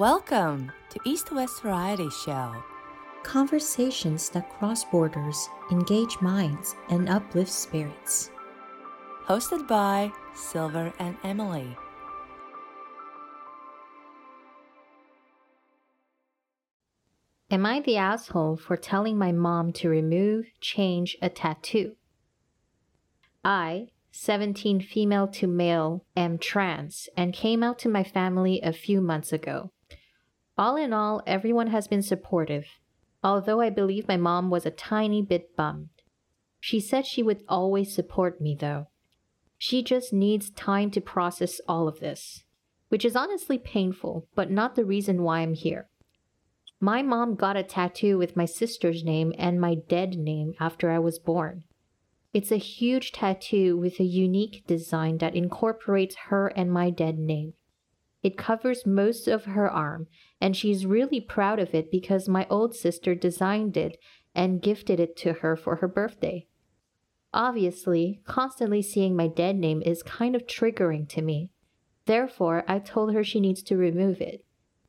Welcome to East West Variety Show. Conversations that cross borders, engage minds, and uplift spirits. Hosted by Silver and Emily. Am I the asshole for telling my mom to remove, change a tattoo? I, 17 female to male, am trans and came out to my family a few months ago. All in all, everyone has been supportive, although I believe my mom was a tiny bit bummed. She said she would always support me, though. She just needs time to process all of this, which is honestly painful, but not the reason why I'm here. My mom got a tattoo with my sister's name and my dead name after I was born. It's a huge tattoo with a unique design that incorporates her and my dead name. It covers most of her arm, and she's really proud of it because my old sister designed it and gifted it to her for her birthday. Obviously, constantly seeing my dead name is kind of triggering to me. Therefore, I told her she needs to remove it.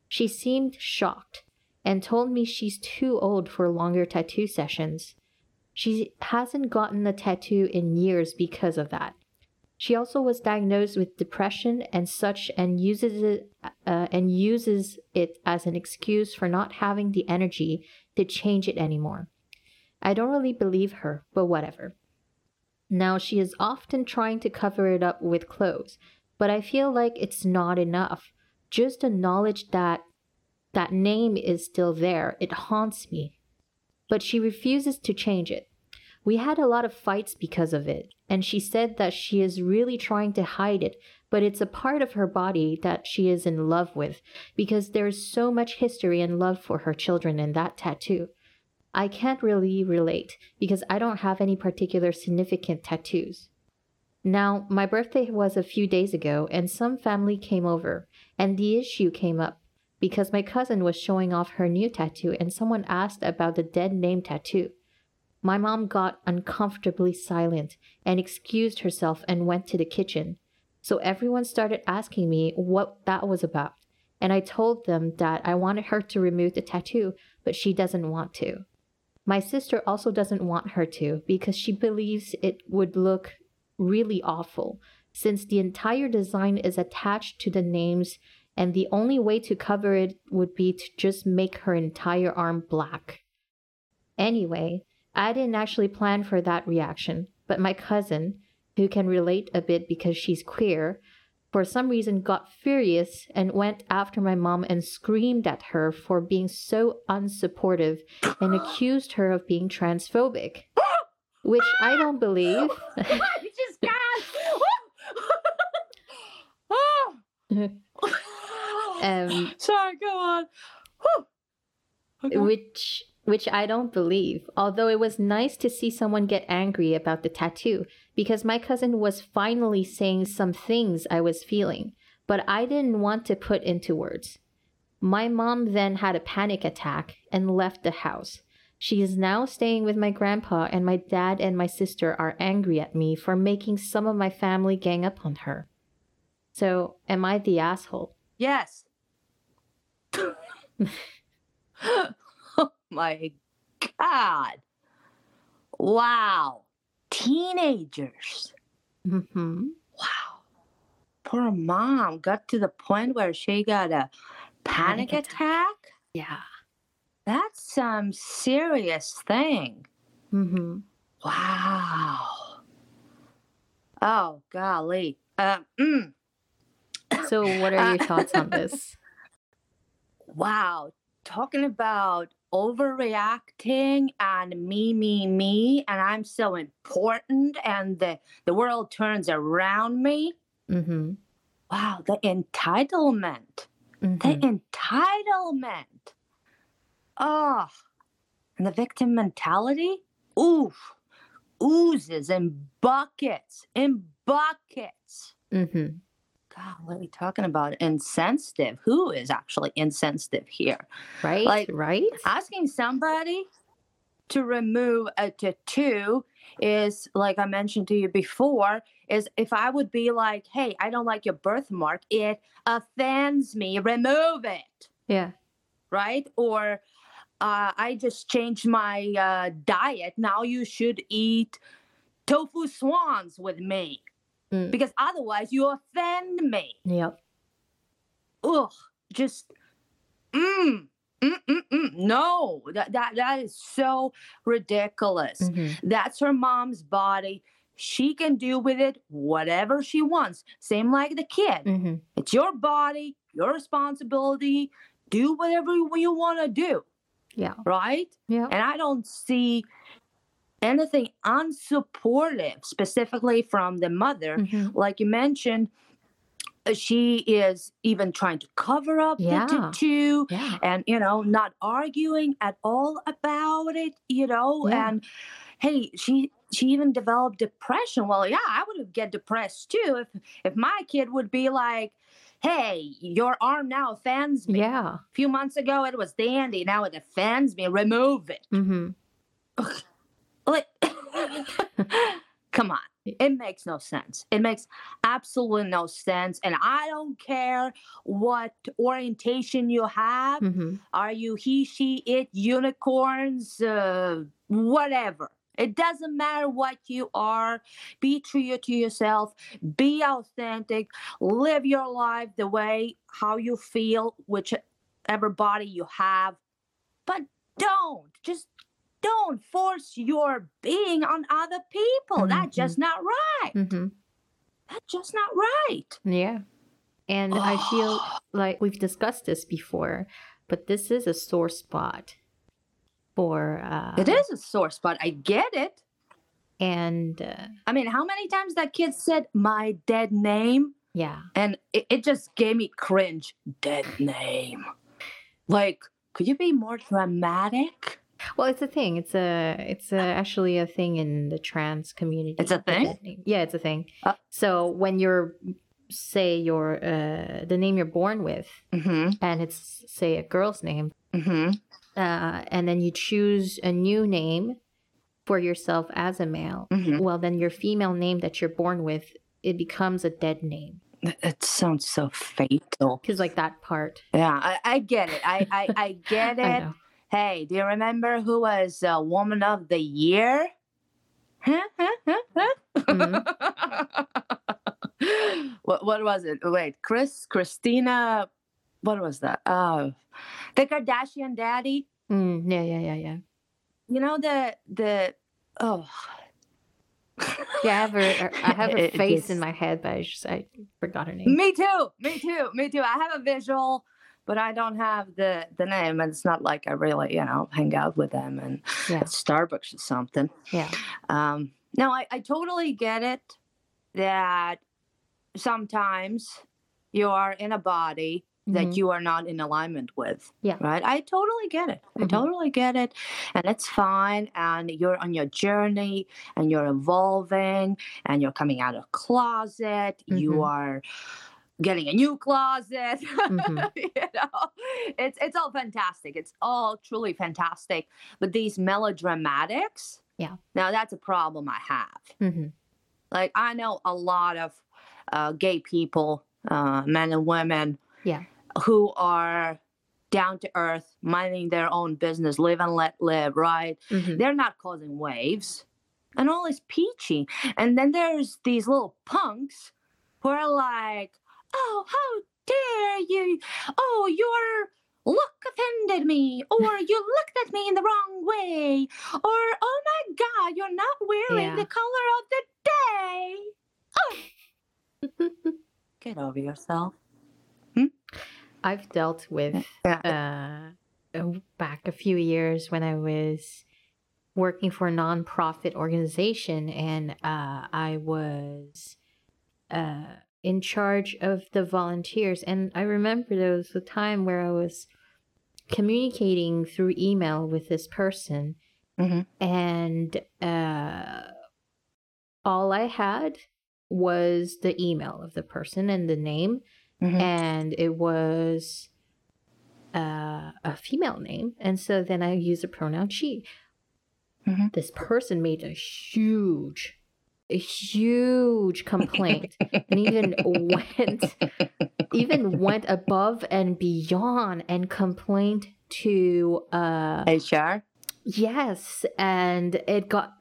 She seemed shocked and told me she's too old for longer tattoo sessions. She hasn't gotten a tattoo in years because of that. She also was diagnosed with depression and such and uses it uh, and uses it as an excuse for not having the energy to change it anymore. I don't really believe her, but whatever. Now she is often trying to cover it up with clothes, but I feel like it's not enough. Just the knowledge that that name is still there, it haunts me. But she refuses to change it. We had a lot of fights because of it, and she said that she is really trying to hide it, but it's a part of her body that she is in love with because there's so much history and love for her children in that tattoo. I can't really relate because I don't have any particular significant tattoos. Now, my birthday was a few days ago, and some family came over, and the issue came up because my cousin was showing off her new tattoo and someone asked about the dead name tattoo. My mom got uncomfortably silent and excused herself and went to the kitchen. So everyone started asking me what that was about. And I told them that I wanted her to remove the tattoo, but she doesn't want to. My sister also doesn't want her to because she believes it would look really awful since the entire design is attached to the names and the only way to cover it would be to just make her entire arm black. Anyway, I didn't actually plan for that reaction, but my cousin, who can relate a bit because she's queer, for some reason got furious and went after my mom and screamed at her for being so unsupportive and accused her of being transphobic. Which I don't believe. just got. um, Sorry, go on. Which which I don't believe. Although it was nice to see someone get angry about the tattoo because my cousin was finally saying some things I was feeling, but I didn't want to put into words. My mom then had a panic attack and left the house. She is now staying with my grandpa, and my dad and my sister are angry at me for making some of my family gang up on her. So, am I the asshole? Yes. my God. Wow. Teenagers. Mm-hmm. Wow. Poor mom got to the point where she got a panic, Panic attack. Yeah. That's some serious thing. Mm-hmm. Wow. Oh, golly. Uh, mm. So, what are your thoughts on this? Wow. Talking about overreacting and me, me, me, and I'm so important and the, the world turns around me. Mm-hmm. Wow, the entitlement. The Mm-hmm. entitlement. Oh, and the victim mentality? Oof. Oozes in buckets, in buckets. Mm-hmm. God, what are we talking about? Insensitive. Who is actually insensitive here? Right? Like- right? Asking somebody to remove a tattoo is, like I mentioned to you before, is if I would be like, hey, I don't like your birthmark, it offends me, remove it. Yeah. right? Or uh, I just changed my uh, diet. Now you should eat tofu swans with me Mm. because otherwise you offend me. Yep. Ugh, just mm, mm, mm, mm. no, that, that that is so ridiculous. Mhm. That's her mom's body. She can do with it whatever she wants. Same like the kid. Mhm. It's your body, your responsibility. Do whatever you want to do, Yeah. right? Yeah. And I don't see anything unsupportive, specifically from the mother. Mhm. Like you mentioned, uh, she is even trying to cover up Yeah. the tattoo Yeah. and, you know, not arguing at all about it, you know, Yeah. and hey, she she even developed depression. Well, yeah, I would get depressed too if if my kid would be like, "Hey, your arm now offends me." Yeah. A few months ago it was dandy, now it offends me. Remove it. hmm Like, come on. It makes no sense. It makes absolutely no sense. And I don't care what orientation you have. hmm Are you he, she, it, unicorns, uh, whatever? It doesn't matter what you are. Be true to yourself. Be authentic. Live your life the way how you feel, whichever body you have. But don't just don't force your being on other people. That's just not right. Mm-hmm. That's just not right. Yeah. And I feel like we've discussed this before, but this is a sore spot for uh It is a sore spot. I get it. and uh, I mean, how many times that kid said my dead name? yeah. And it, it just gave me cringe. Dead name. Like, could you be more dramatic? Well, it's a thing. It's a it's a, actually a thing in the trans community. It's a thing? Yeah, it's a thing. Uh. so when you're say your uh the name you're born with Mm-hmm. and it's say a girl's name Mm-hmm. uh and then you choose a new name for yourself as a male Mhm. well then your female name that you're born with it becomes a dead name That sounds so fatal. because like that part Yeah, I, I get it. I, I, I get I it. know. Hey, do you remember who was uh, Woman of the Year? what what was it? Wait, Chris, Christina, what was that? Uh, the Kardashian daddy. Mm, yeah yeah yeah yeah You know the the oh. yeah i have her i have her it face in my head but i just i forgot her name Me too. Me too. Me too. I have a visual, but I don't have the the name, and it's not like I really you know hang out with them and yeah Starbucks or something. yeah Um, no, I, I totally get it that sometimes you are in a body that Mhm. you are not in alignment with. Yeah. Right. I totally get it. I Mhm. totally get it. And it's fine. And you're on your journey and you're evolving and you're coming out of closet. You Mhm. are getting a new closet. Mhm. you know, it's it's all fantastic. It's all truly fantastic. But these melodramatics, Yeah. Now that's a problem I have. hmm Like I know a lot of uh, gay people, uh, men and women, Yeah. who are down to earth, minding their own business, live and let live. Right? hmm They're not causing waves, and all is peachy. And then there's these little punks who are like, "Oh, how dare you! Oh, your look offended me, or you looked at me in the wrong way, or oh my God, you're not wearing Yeah. the color of the day." Get over yourself. I've dealt with Yeah. uh, uh, back a few years when I was working for a nonprofit organization, and uh, I was uh, in charge of the volunteers. And I remember there was a time where I was communicating through email with this person, Mhm. and uh, all I had was the email of the person and the name Mhm. and it was uh, a female name. And so then I used the pronoun she. Mhm. This person made a huge, a huge complaint and even went even went above and beyond and complained to uh HR. yes and it got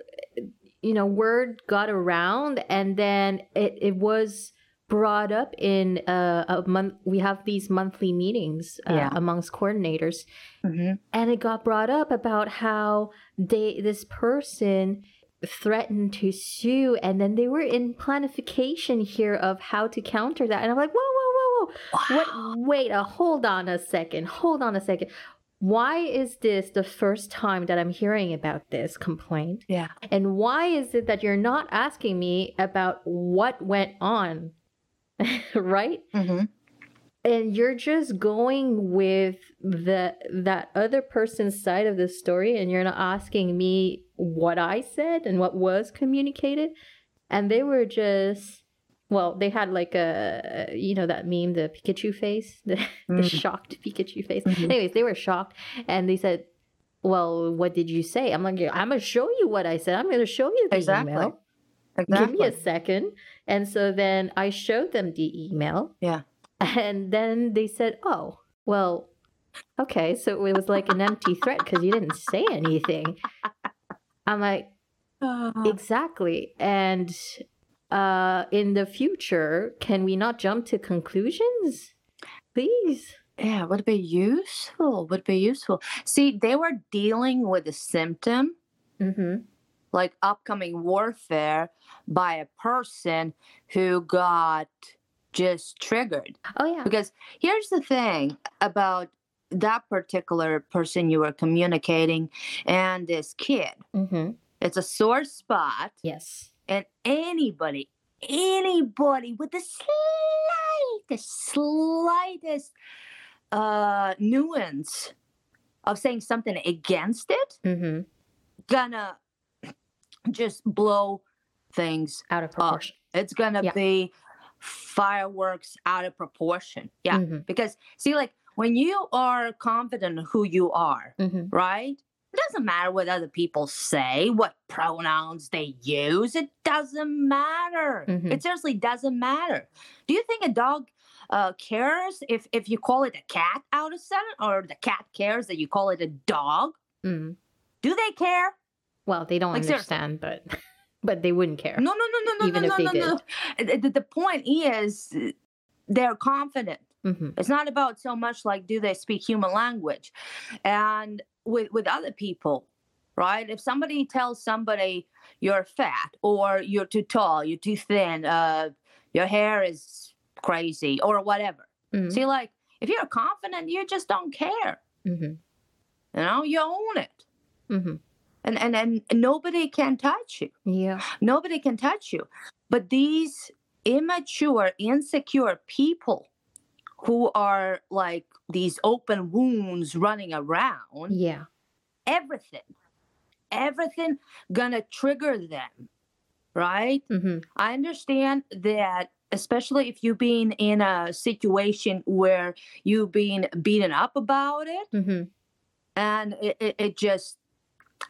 you know word got around and then it it was brought up in uh, a month we have these monthly meetings uh, Yeah. amongst coordinators Mm-hmm. and it got brought up about how they this person threatened to sue and then they were in planification here of how to counter that. And i'm like whoa whoa whoa whoa. What? Wait a hold on a second hold on a second. Why is this the first time that i'm hearing about this complaint? Yeah. and why is it that you're not asking me about what went on? Right? Mm-hmm. And you're just going with the that other person's side of the story and you're not asking me what i said and what was communicated and they were just well they had like a you know that meme the pikachu face the, the Mhm. shocked pikachu face Mhm. anyways they were shocked and they said well what did you say i'm like i'm gonna show you what i said i'm gonna show you the Exactly. email Exactly. give me a second and so then i showed them the email Yeah. And then they said oh well okay. So it was like an empty threat because you didn't say anything. I'm like exactly. And uh in the future can we not jump to conclusions? Please. Yeah, would be useful. Would be useful. See, they were dealing with a symptom, mm-hmm. like upcoming warfare, by a person who got just triggered. oh yeah. Because here's the thing about that particular person you were communicating and this kid. Mm-hmm. It's a sore spot, yes. And anybody, anybody with the slightest, slightest uh, nuance of saying something against it, mm-hmm. gonna just blow things out of proportion. It's gonna Yeah. be fireworks out of proportion. Yeah. Mhm. Because see, like when you are confident in who you are, mm-hmm right? It doesn't matter what other people say, what pronouns they use. It doesn't matter. Mhm. It seriously doesn't matter. Do you think a dog uh, cares if if you call it a cat out of sudden, or the cat cares that you call it a dog? mm Do they care? well they don't Like, seriously. understand but but they wouldn't care No, no, no, no, no, Even no, if no, they no, no. The, the- point is, they're confident. mm-hmm It's not about so much like do they speak human language, and with with other people, right? If somebody tells somebody you're fat or you're too tall, you're too thin, uh, your hair is crazy or whatever. Mhm. See, like if you're confident, you just don't care. mm-hmm You know, you own it, mm-hmm and and and nobody can touch you. yeah Nobody can touch you. But these immature, insecure people who are like these open wounds running around, yeah everything, everything gonna trigger them, right? mm-hmm I understand that, especially if you've been in a situation where you've been beaten up about it mm-hmm and it, it, it just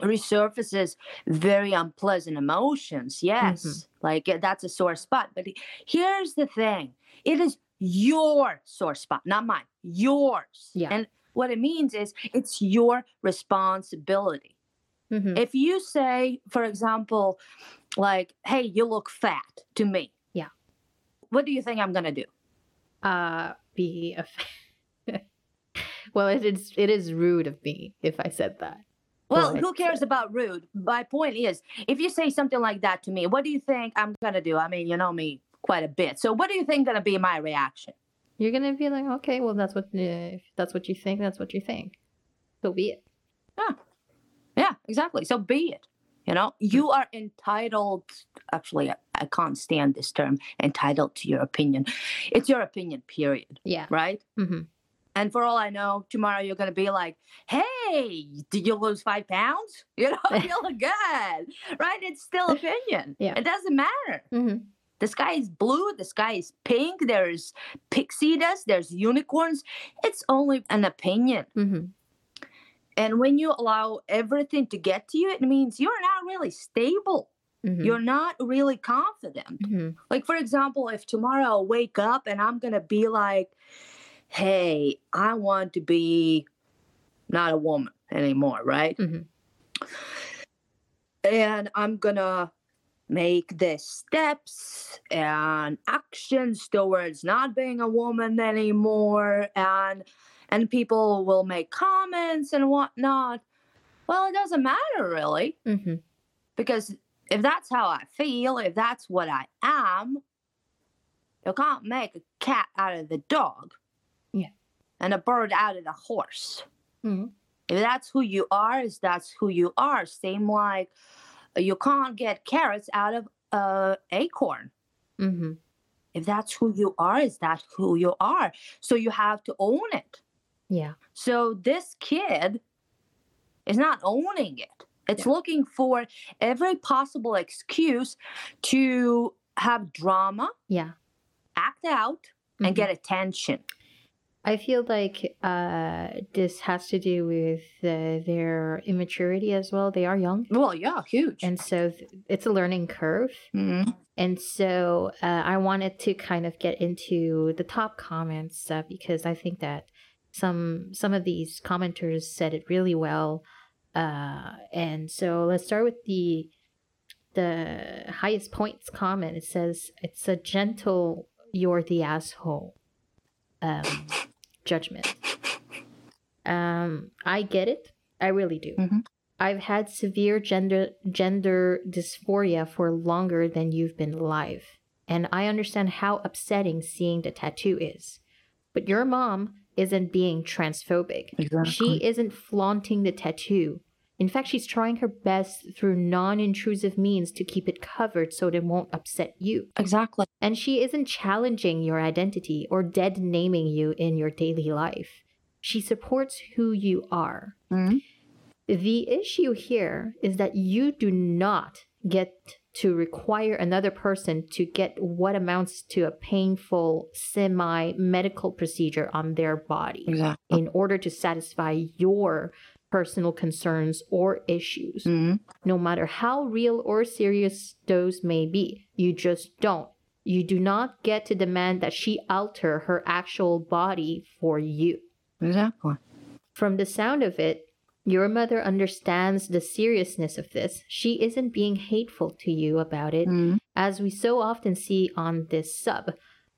resurfaces very unpleasant emotions yes like uh, that's a sore spot but here's the thing it is your sore spot not mine yours Yeah. and what it means is it's your responsibility. Mm-hmm. If you say for example like hey you look fat to me Yeah. what do you think i'm gonna do? Uh be a well it is it is rude of me if i said that Well, who cares about rude? My point is, if you say something like that to me, what do you think I'm gonna do? I mean, you know me quite a bit. So, what do you think gonna be my reaction? you're gonna be like okay well that's what uh, if that's what you think that's what you think so be it Yeah, yeah, exactly. So be it. You know, you are entitled. Actually, I, I can't stand this term. Entitled to your opinion. It's your opinion. Period. yeah Right. mm-hmm And for all I know, tomorrow you're gonna be like, "Hey, did you lose five pounds? You know, you look good, right? It's still opinion. Yeah. It doesn't matter. mm-hmm The sky is blue, the sky is pink, there's pixie dust, there's unicorns. It's only an opinion. mm-hmm And when you allow everything to get to you, it means you're not really stable. Mhm. You're not really confident. Mhm. Like, for example, if tomorrow I wake up and I'm going to be like, hey, I want to be not a woman anymore, right? Mhm. And I'm to make the steps and actions towards not being a woman anymore and and people will make comments and whatnot well it doesn't matter really Mhm. because if that's how I feel, if that's what I am, you can't make a cat out of the dog. Yeah. And a bird out of the horse. Mhm. If that's who you are, is that's who you are. Same like uh, you can't get carrots out of a acorn. Mhm. If that's who you are, is that who you are? So you have to own it. Yeah. So this kid is not owning it. It's looking for every possible excuse to have drama, Yeah. act out, and Mhm. get attention. I feel like uh, this has to do with uh, their immaturity as well. They are young. Well, yeah, huge. And so th- it's a learning curve. Mhm. And so uh, I wanted to kind of get into the top comments uh, because I think that some some of these commenters said it really well. Uh, and so let's start with the the highest points comment. It says it's a gentle "you're the asshole" um, judgment. Um, I get it. I really do. Mhm. I've had severe gender gender dysphoria for longer than you've been alive, and I understand how upsetting seeing the tattoo is. But your mom isn't being transphobic. Exactly. She isn't flaunting the tattoo. In fact, she's trying her best through non-intrusive means to keep it covered so it won't upset you. exactly. And she isn't challenging your identity or dead naming you in your daily life. She supports who you are. Mhm. The issue here is that you do not get to require another person to get what amounts to a painful semi medical procedure on their body Exactly. in order to satisfy your personal concerns or issues Mhm. no matter how real or serious those may be. You just don't. You do not get to demand that she alter her actual body for you. Exactly. From the sound of it, your mother understands the seriousness of this. She isn't being hateful to you about it, Mhm. as we so often see on this sub,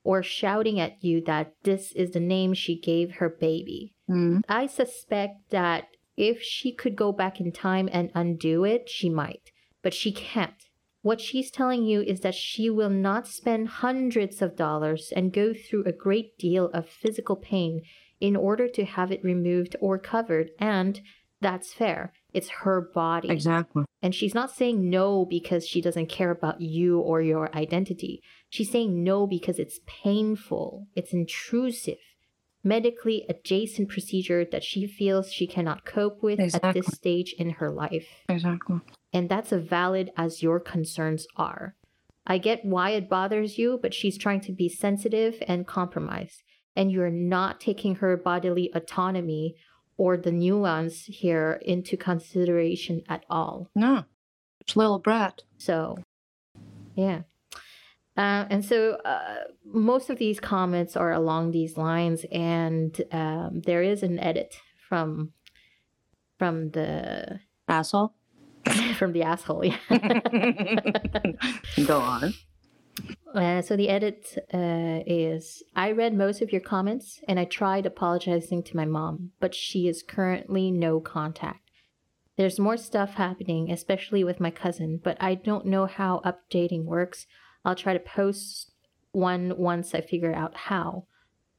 or shouting at you that this is the name she gave her baby. Mhm. I suspect that if she could go back in time and undo it, she might, but she can't. What she's telling you is that she will not spend hundreds of dollars and go through a great deal of physical pain in order to have it removed or covered, and that's fair. It's her body. Exactly. And she's not saying no because she doesn't care about you or your identity. She's saying no because it's painful, it's intrusive, medically adjacent procedure that she feels she cannot cope with at this stage in her life. Exactly. And that's as valid as your concerns are. I get why it bothers you, but she's trying to be sensitive and compromise. And you're not taking her bodily autonomy or the nuance here into consideration at all. No. It's little brat. So, yeah. Uh, and so uh, most of these comments are along these lines, and um, there is an edit from from the Asshole. from the asshole. Yeah. Go on. Uh, so the edit uh, is I read most of your comments and I tried apologizing to my mom, but she is currently no contact. There's more stuff happening, especially with my cousin, but I don't know how updating works. I'll try to post one once I figure out how.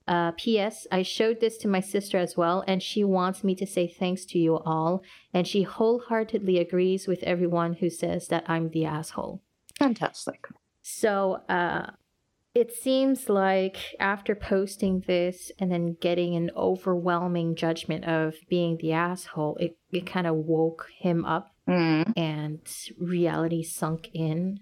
Uh, P.S. I showed this to my sister as well, and she wants me to say thanks to you all, and she wholeheartedly agrees with everyone who says that I'm the asshole. Fantastic. So uh, it seems like after posting this and then getting an overwhelming judgment of being the asshole, it, it kind of woke him up Mm. and reality sunk in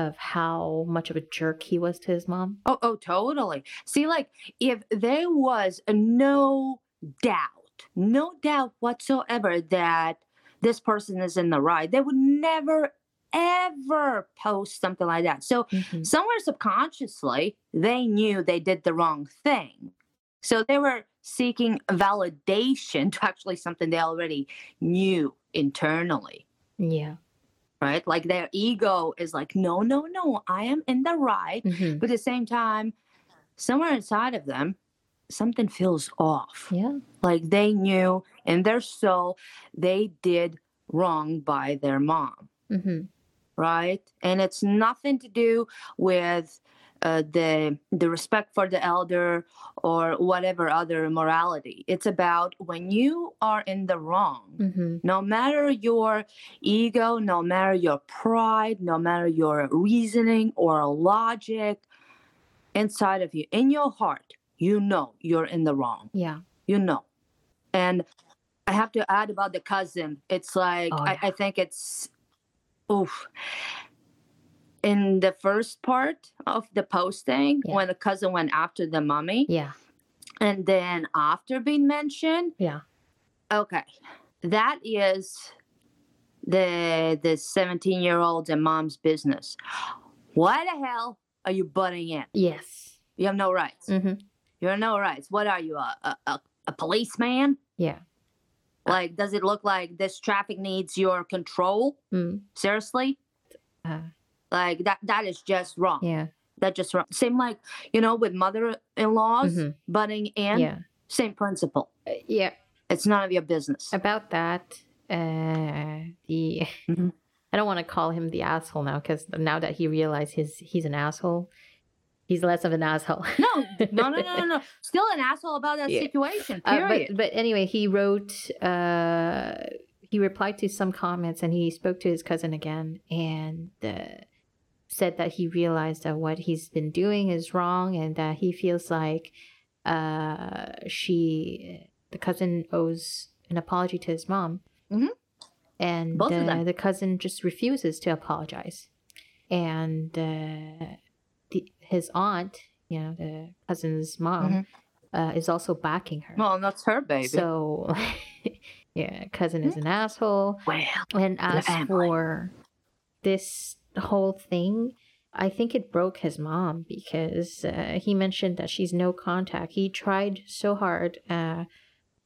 of how much of a jerk he was to his mom. Oh, oh, totally. See, like, if there was no doubt, no doubt whatsoever that this person is in the right, they would never, ever post something like that. So Mhm. somewhere subconsciously, they knew they did the wrong thing. So they were seeking validation to actually something they already knew internally, Yeah. Right? Like their ego is like, no, no, no, I am in the right. Mhm. But at the same time, somewhere inside of them, something feels off. Yeah. Like they knew in their soul they did wrong by their mom hmm right and it's nothing to do with uh, the the respect for the elder or whatever other morality. It's about when you are in the wrong hmm no matter your ego no matter your pride no matter your reasoning or logic inside of you in your heart you know you're in the wrong. Yeah. you know. And i have to add about the cousin. It's like Oh, I, I think it's oof in the first part of the posting Yeah. when the cousin went after the mummy Yeah. and then after being mentioned Yeah. okay that is the the 17 year old and mom's business why the hell are you butting in Yes. you have no rights hmm you have no rights what are you a, a, a, a policeman Yeah. Like, does it look like this traffic needs your control? Mm. Seriously? Uh, Like that that is just wrong. yeah. That just wrong. Same like, you know, with mother-in-laws Mhm. butting in. Yeah. Same principle. Uh, yeah. It's none of your business. About that, uh, the Mhm. I don't want to call him the asshole now because now that he realized his he's an asshole, he's less of an asshole. No, no, no, no, no. Still an asshole about that Yeah. situation. Uh, Period. but but anyway, he wrote. Uh, he replied to some comments and he spoke to his cousin again and uh, said that he realized that what he's been doing is wrong and that he feels like uh, she, the cousin, owes an apology to his mom. Mhm. And Both of uh, them. the cousin just refuses to apologize. And uh, the, his aunt, you know, the cousin's mom, Mhm. uh, is also backing her. well, that's her baby. So, yeah, cousin is an asshole. well, And as for this whole thing, I think it broke his mom because uh, he mentioned that she's no contact. He tried so hard uh,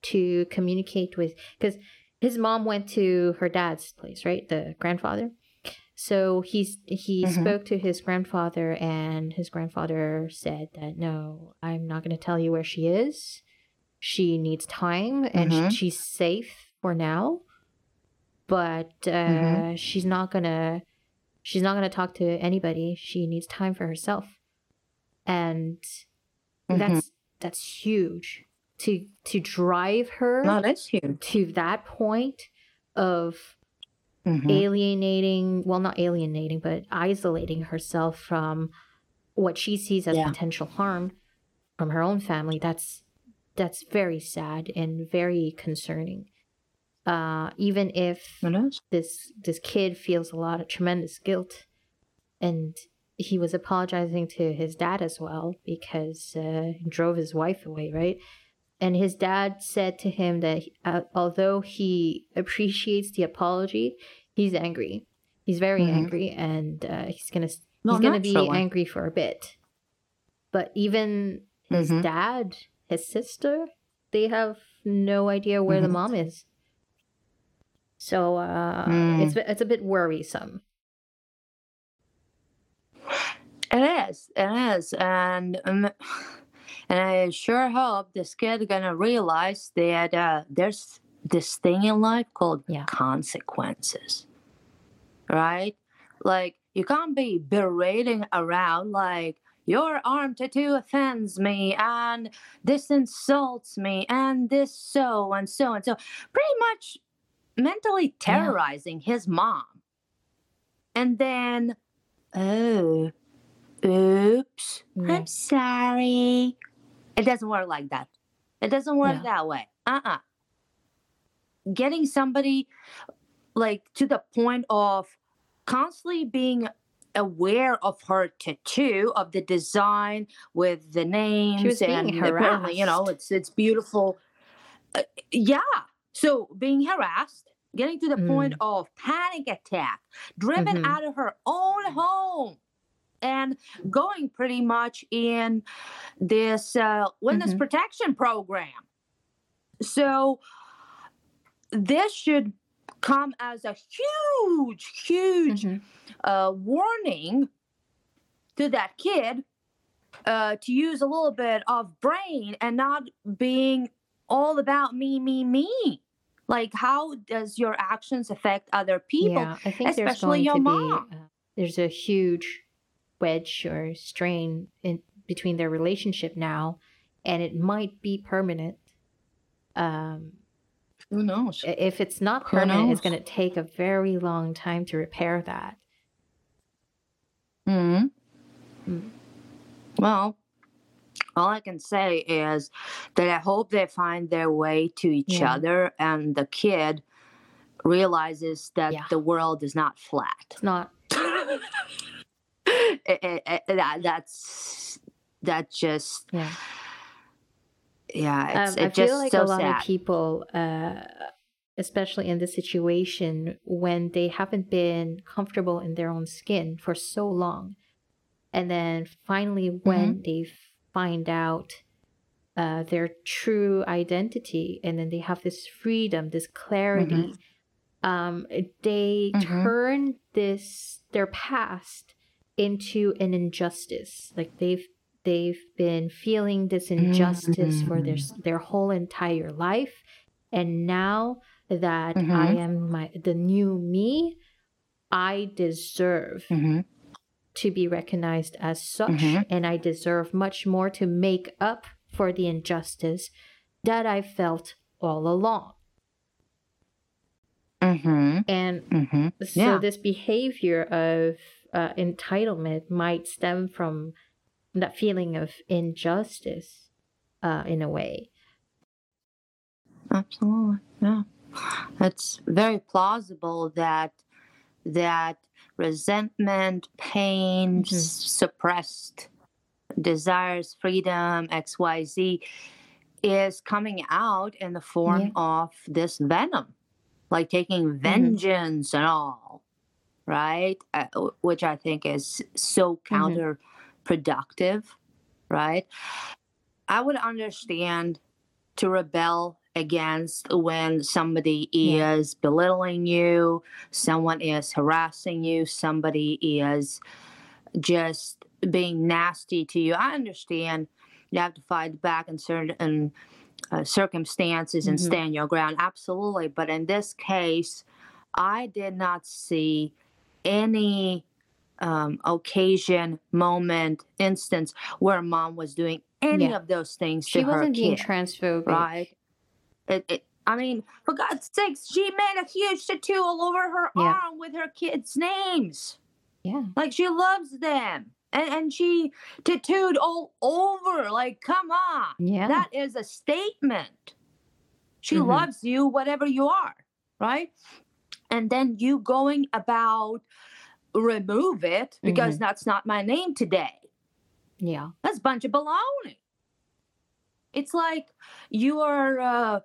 to communicate with, because his mom went to her dad's place, right? The grandfather. So he's he Mhm. spoke to his grandfather, and his grandfather said that no, I'm not going to tell you where she is. She needs time, and sh- Mhm. she's safe for now. But uh, Mhm. she's not gonna she's not gonna talk to anybody. She needs time for herself, and Mhm. that's that's huge to to drive her no, that's huge. to that point of Mhm. alienating well not alienating but isolating herself from what she sees as Yeah. potential harm from her own family that's that's very sad and very concerning uh even if this this kid feels a lot of tremendous guilt and he was apologizing to his dad as well because uh, he drove his wife away right and his dad said to him that uh, although he appreciates the apology he's angry he's very Mhm. angry and uh, he's gonna he's gonna be naturally. angry for a bit but even his Mhm. dad his sister they have no idea where the Mhm. mom is so uh, Mm. it's it's a bit worrisome. It is. It is. And um, and I sure hope this kid gonna realize that uh, there's this thing in life called Yeah. consequences. Right? Like you can't be berating around like your arm tattoo offends me and this insults me and this so and so and so. Pretty much mentally terrorizing his mom. And then, oh, oops, Yeah. I'm sorry. It doesn't work like that. It doesn't work Yeah. that way. Uh uh Getting somebody like to the point of constantly being aware of her tattoo of the design with the names and apparently you know it's it's beautiful uh, yeah so being harassed getting to the point of panic attack, driven Mhm. out of her own home, and going pretty much in this uh, witness Mhm. protection program. So this should come as a huge, huge Mhm. uh, warning to that kid uh, to use a little bit of brain and not being all about me, me, me. Like, how does your actions affect other people? Yeah, I think there's especially your mom. be uh, there's a huge wedge or strain in between their relationship now, and it might be permanent. Um, Who knows? if it's not permanent, it's going to take a very long time to repair that. hmm Mm. Well, all I can say is that I hope they find their way to each Yeah. other and the kid realizes that Yeah. the world is not flat. It's not. It- it- it- that, that's that just Yeah. yeah it's, Um, I feel just like so a lot sad of people, uh, especially in this situation, when they haven't been comfortable in their own skin for so long, and then finally when they find out uh, their true identity, and then they have this freedom, this clarity, um, they Mhm. turn this their past into an injustice. Like they've they've been feeling this injustice for their Mm. their whole entire life, and now that I Mhm. am my the new me, I deserve Mhm. To be recognized as such, Mhm. and I deserve much more to make up for the injustice that I felt all along. Mm-hmm. And Mm-hmm. so Yeah. this behavior of uh, entitlement might stem from that feeling of injustice uh, in a way. Absolutely. Yeah. It's very plausible that that resentment, pain, Mhm. suppressed desires, freedom, XYZ is coming out in the form Yeah. of this venom, like taking vengeance and all, right? Uh, which I think is so counterproductive, right? I would understand to rebel against when somebody Yeah. is belittling you, someone is harassing you, somebody is just being nasty to you. I understand you have to fight back in certain uh, circumstances and Mhm. stand your ground. Absolutely. But in this case, I did not see any um, occasion, moment, instance where mom was doing any Yeah. of those things She to her She wasn't being transphobic. right? It, it, I mean, for God's sakes, she made a huge tattoo all over her Yeah. arm with her kids' names. Yeah. Like she loves them. And, and she tattooed all over. Like, come on. Yeah. That is a statement. She Mhm. loves you, whatever you are, right? And then you going about remove it because that's not my name today. yeah. That's a bunch of baloney. It's like you are uh,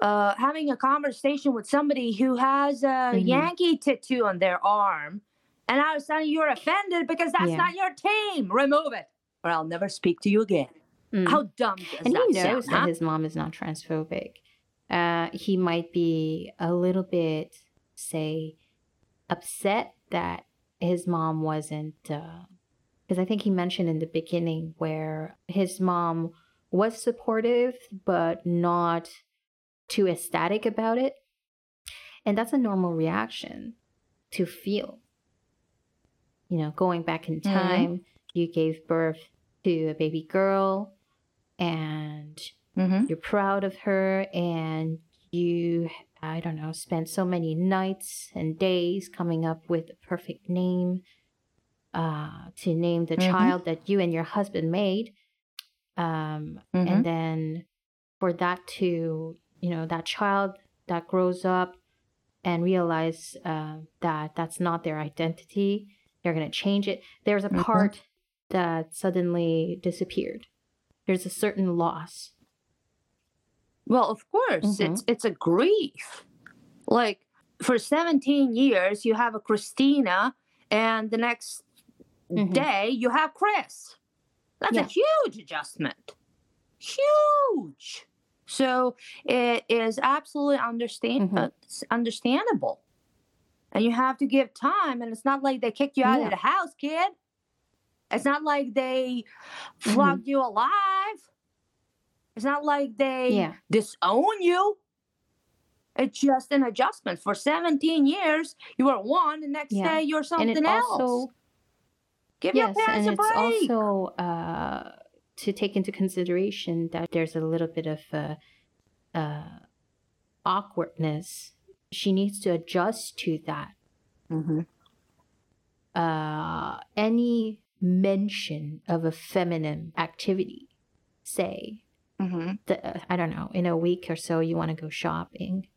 uh, having a conversation with somebody who has a Mhm. Yankee tattoo on their arm, and all of a sudden you're offended because that's Yeah. not your team. Remove it, or I'll never speak to you again. Mm. How dumb does and that he knows sound? that huh? his mom is not transphobic. Uh, he might be a little bit, say, upset that his mom wasn't. Because I think he mentioned in the beginning where his mom was supportive, but not too ecstatic about it. And that's a normal reaction to feel. You know, going back in Mhm. time, you gave birth to a baby girl and Mhm. you're proud of her and you i don't know spent so many nights and days coming up with the perfect name uh, to name the Mhm. child that you and your husband made um, and then for that to you know that child that grows up and realize uh, that that's not their identity they're going to change it there's a Mhm. part that suddenly disappeared there's a certain loss Well, of course, Mhm. it's it's a grief. Like for 17 years you have a Christina, and the next Mhm. day you have Chris. That's Yeah. a huge adjustment. Huge. So it is absolutely understand uh, understandable. And you have to give time, and it's not like they kicked you out Yeah. of the house, kid. It's not like they flogged you alive. It's not like they Yeah. disown you. It's just an adjustment. For 17 years, you were one, the next Yeah. day you're something else. also Give your yes, parents and a it's break. also uh, to take into consideration that there's a little bit of uh, uh, awkwardness. She needs to adjust to that. mm-hmm. Uh, any mention of a feminine activity, say, Mm-hmm. the, I don't know, in a week or so, you want to go shopping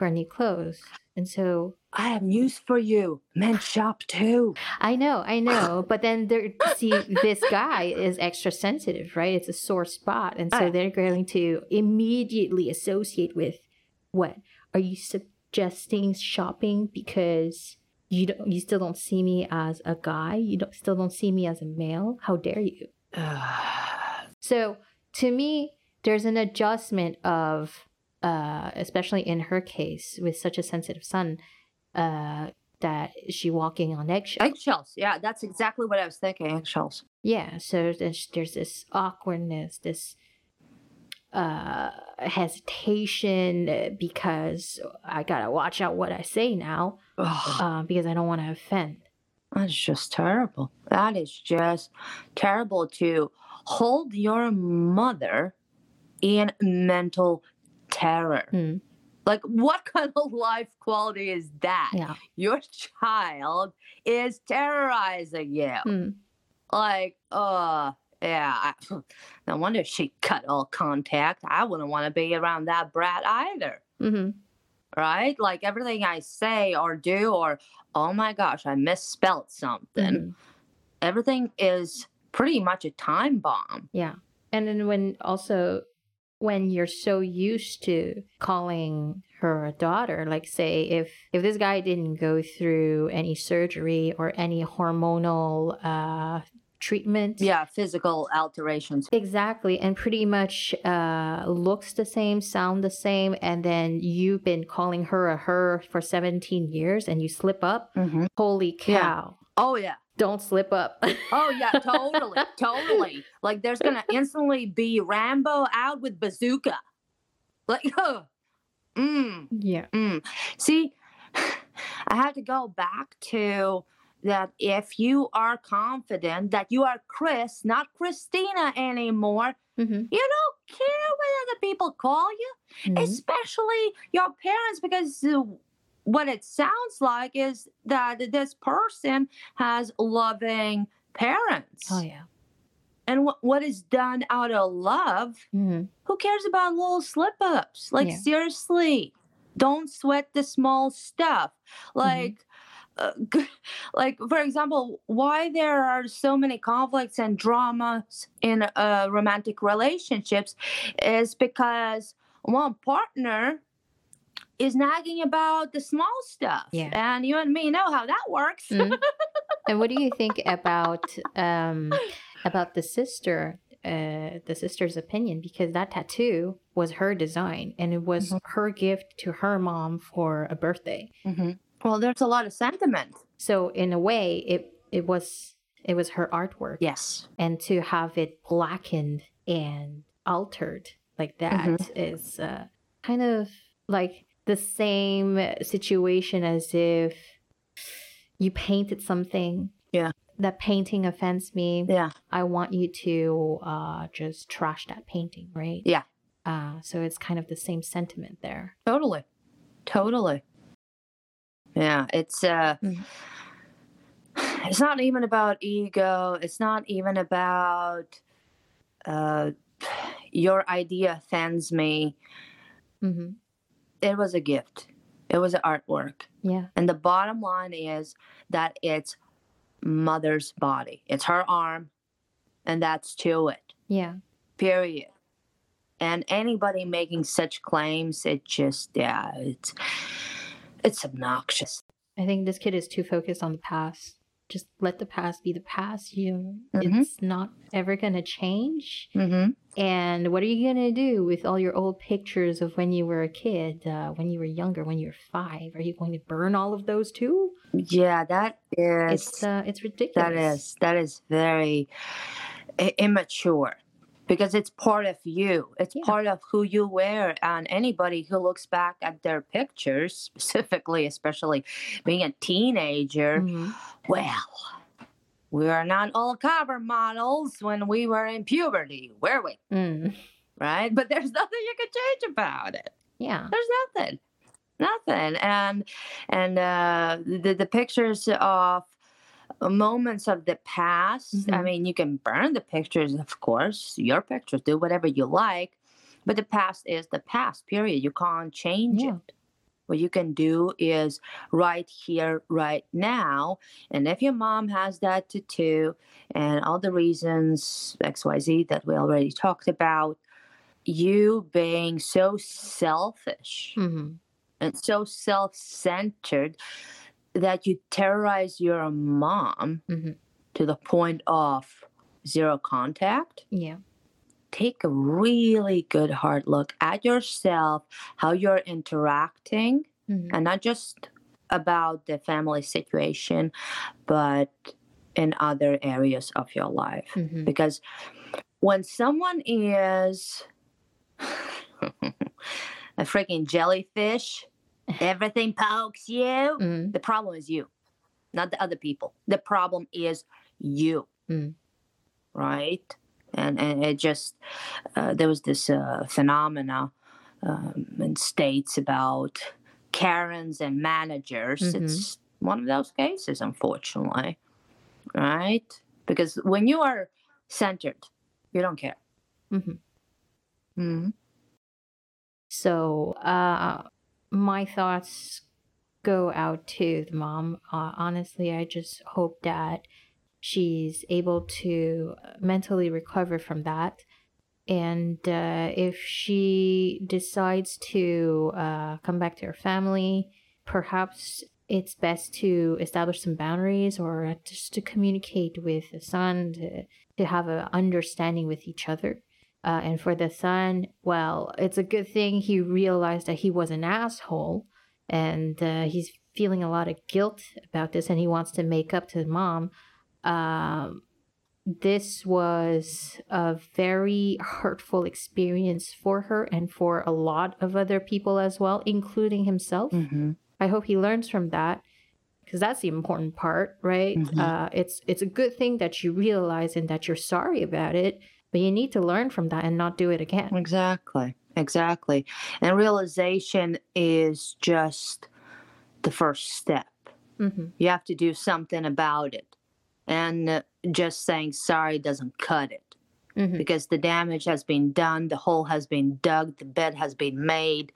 new clothes. And so I have news for you. Men shop too. I know, I know, but then there, see, this guy is extra sensitive, right? It's a sore spot, and so Ah. they're going to immediately associate with what? Are you suggesting shopping because you don't, you still don't see me as a guy? You don't still don't see me as a male? How dare you? So to me, there's an adjustment of, uh, especially in her case with such a sensitive son, uh, that she walking on eggshells. Eggshells. Yeah, that's exactly what I was thinking. Eggshells. Yeah, so there's, there's this awkwardness, this uh, hesitation because I gotta watch out what I say now uh, because I don't want to offend. that's just terrible. That is just terrible to hold your mother in mental terror. Hmm. Like, what kind of life quality is that? Yeah. Your child is terrorizing you. Hmm. Like, uh, yeah. I, no wonder she cut all contact. I wouldn't want to be around that brat either. hmm Right? Like everything I say or do, or oh my gosh, I misspelled something. Mhm. Everything is pretty much a time bomb. Yeah. And then when also when you're so used to calling her a daughter, like say if if this guy didn't go through any surgery or any hormonal uh treatment. Yeah, physical alterations. Exactly, and pretty much uh, looks the same, sound the same, and then you've been calling her a her for 17 years and you slip up. Mm-hmm. Holy Yeah. cow. Oh yeah. Don't slip up. Oh yeah, totally, totally. Like there's gonna instantly be Rambo out with bazooka. Like, mm, yeah. mm. See, I have to go back to that. If you are confident that you are Chris, not Christina anymore, hmm you don't care what other people call you, Mm-hmm. especially your parents, because. What it sounds like is that this person has loving parents Oh, yeah. and what what is done out of love hmm who cares about little slip ups like Yeah. seriously don't sweat the small stuff Mm-hmm. like uh, like for example why there are so many conflicts and dramas in uh, romantic relationships is because one partner is nagging about the small stuff Yeah. and you and me know how that works Mhm. and what do you think about um about the sister uh the sister's opinion because that tattoo was her design and it was Mhm. her gift to her mom for a birthday Mhm. well there's a lot of sentiment so in a way it it was it was her artwork yes and to have it blackened and altered like that is uh, kind of like the same situation as if you painted something Yeah. that painting offends me yeah i want you to uh, just trash that painting right Yeah. uh, so it's kind of the same sentiment there Totally. Totally. Yeah, it's uh Mhm. it's not even about ego. It's not even about uh your idea offends me. hmm It was a gift. It was an artwork. yeah And the bottom line is that it's mother's body. It's her arm and that's to it. yeah period. And anybody making such claims, it just yeah, it's it's obnoxious. I think this kid is too focused on the past. Just let the past be the past. You, Mhm. it's not ever gonna change. Mm-hmm. And what are you gonna do with all your old pictures of when you were a kid, uh, when you were younger, when you were five? Are you going to burn all of those too? Yeah, that is It's uh, it's ridiculous. that is that is very immature because it's part of you. It's Yeah. part of who you were, and anybody who looks back at their pictures, specifically, especially being a teenager, Mhm. well. We are not all cover models when we were in puberty, were we? Mm. Right? But there's nothing you can change about it. Yeah. there's nothing nothing and and uh the, the pictures of moments of the past i Mhm. mean you can burn the pictures of course your pictures do whatever you like but the past is the past period you can't change Yeah. it what you can do is right here right now and if your mom has that tattoo and all the reasons xyz that we already talked about you being so selfish hmm and so self-centered that you terrorize your mom Mhm. to the point of zero contact Yeah. take a really good hard look at yourself how you're interacting Mhm. and not just about the family situation but in other areas of your life Mhm. because when someone is a freaking jellyfish, everything pokes you. Mm. The problem is you, not the other people. The problem is you, Mm. right? And and it just uh, there was this uh, phenomena um, in states about Karens and managers. Mhm. It's one of those cases, unfortunately, right? Because when you are centered, you don't care. Mhm. Mm-hmm. So, uh, my thoughts go out to the mom. Uh, honestly, I just hope that she's able to mentally recover from that. And uh, if she decides to uh, come back to her family, perhaps it's best to establish some boundaries or just to communicate with the son to, to have an understanding with each other. Uh, and for the son, well, it's a good thing he realized that he was an asshole and uh, he's feeling a lot of guilt about this and he wants to make up to the mom. Um, this was a very hurtful experience for her and for a lot of other people as well, including himself. Mm-hmm. I hope he learns from that because that's the important part, right? Mhm. Uh, it's it's a good thing that you realize and that you're sorry about it, but you need to learn from that and not do it again. Exactly. Exactly. And realization is just the first step. hmm You have to do something about it. And just saying sorry doesn't cut it hmm because the damage has been done, the hole has been dug, the bed has been made.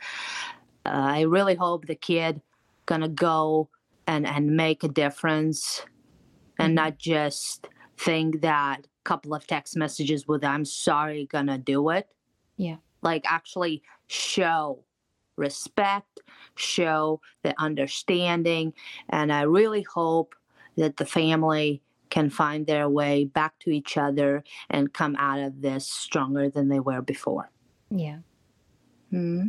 Uh, I really hope the kid gonna go and and make a difference and Mhm. not just think that couple of text messages with I'm sorry gonna do it. Yeah. Like actually show respect, show the understanding, and I really hope that the family can find their way back to each other and come out of this stronger than they were before. Yeah. Hmm.